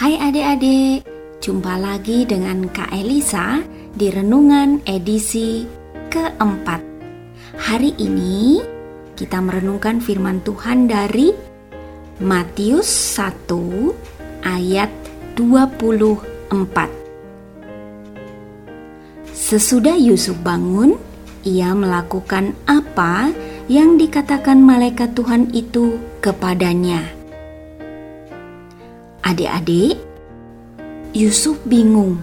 Hai adik-adik, jumpa lagi dengan Kak Elisa di Renungan edisi keempat. Hari ini kita merenungkan firman Tuhan dari Matius 1 ayat 24. Sesudah Yusuf bangun, ia melakukan apa yang dikatakan malaikat Tuhan itu kepadanya. Adik-adik, Yusuf bingung.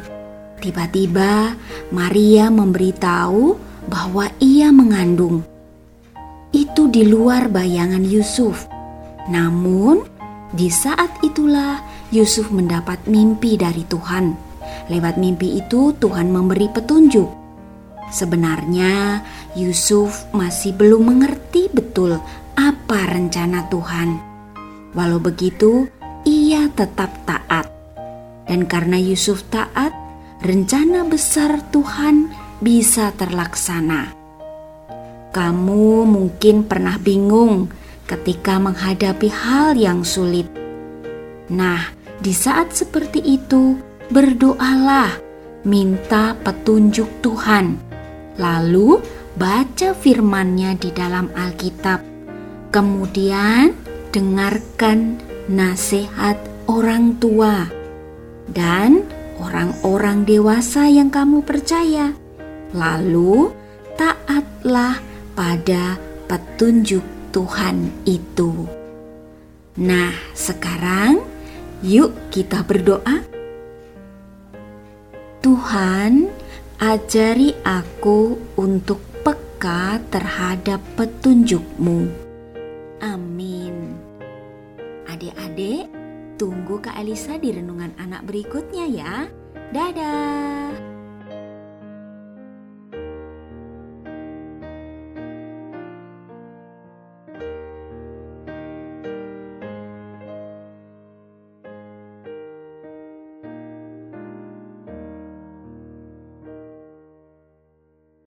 Tiba-tiba Maria memberitahu bahwa ia mengandung. Itu di luar bayangan Yusuf. Namun, di saat itulah Yusuf mendapat mimpi dari Tuhan Lewat mimpi itu, Tuhan memberi petunjuk. Sebenarnya, Yusuf masih belum mengerti betul apa rencana Tuhan. Walau begitu, ia tetap taat, dan karena Yusuf taat, rencana besar Tuhan bisa terlaksana. Kamu mungkin pernah bingung ketika menghadapi hal yang sulit. Nah, di saat seperti itu, berdoalah, minta petunjuk Tuhan, lalu baca firman-Nya di dalam Alkitab. Kemudian dengarkan nasihat orang tua dan orang-orang dewasa yang kamu percaya. Lalu taatlah pada petunjuk Tuhan itu. Nah, sekarang yuk kita berdoa. Tuhan, ajari aku untuk peka terhadap petunjuk-Mu. Adik-adik, tunggu Kak Elisa di renungan anak berikutnya ya. Dadah.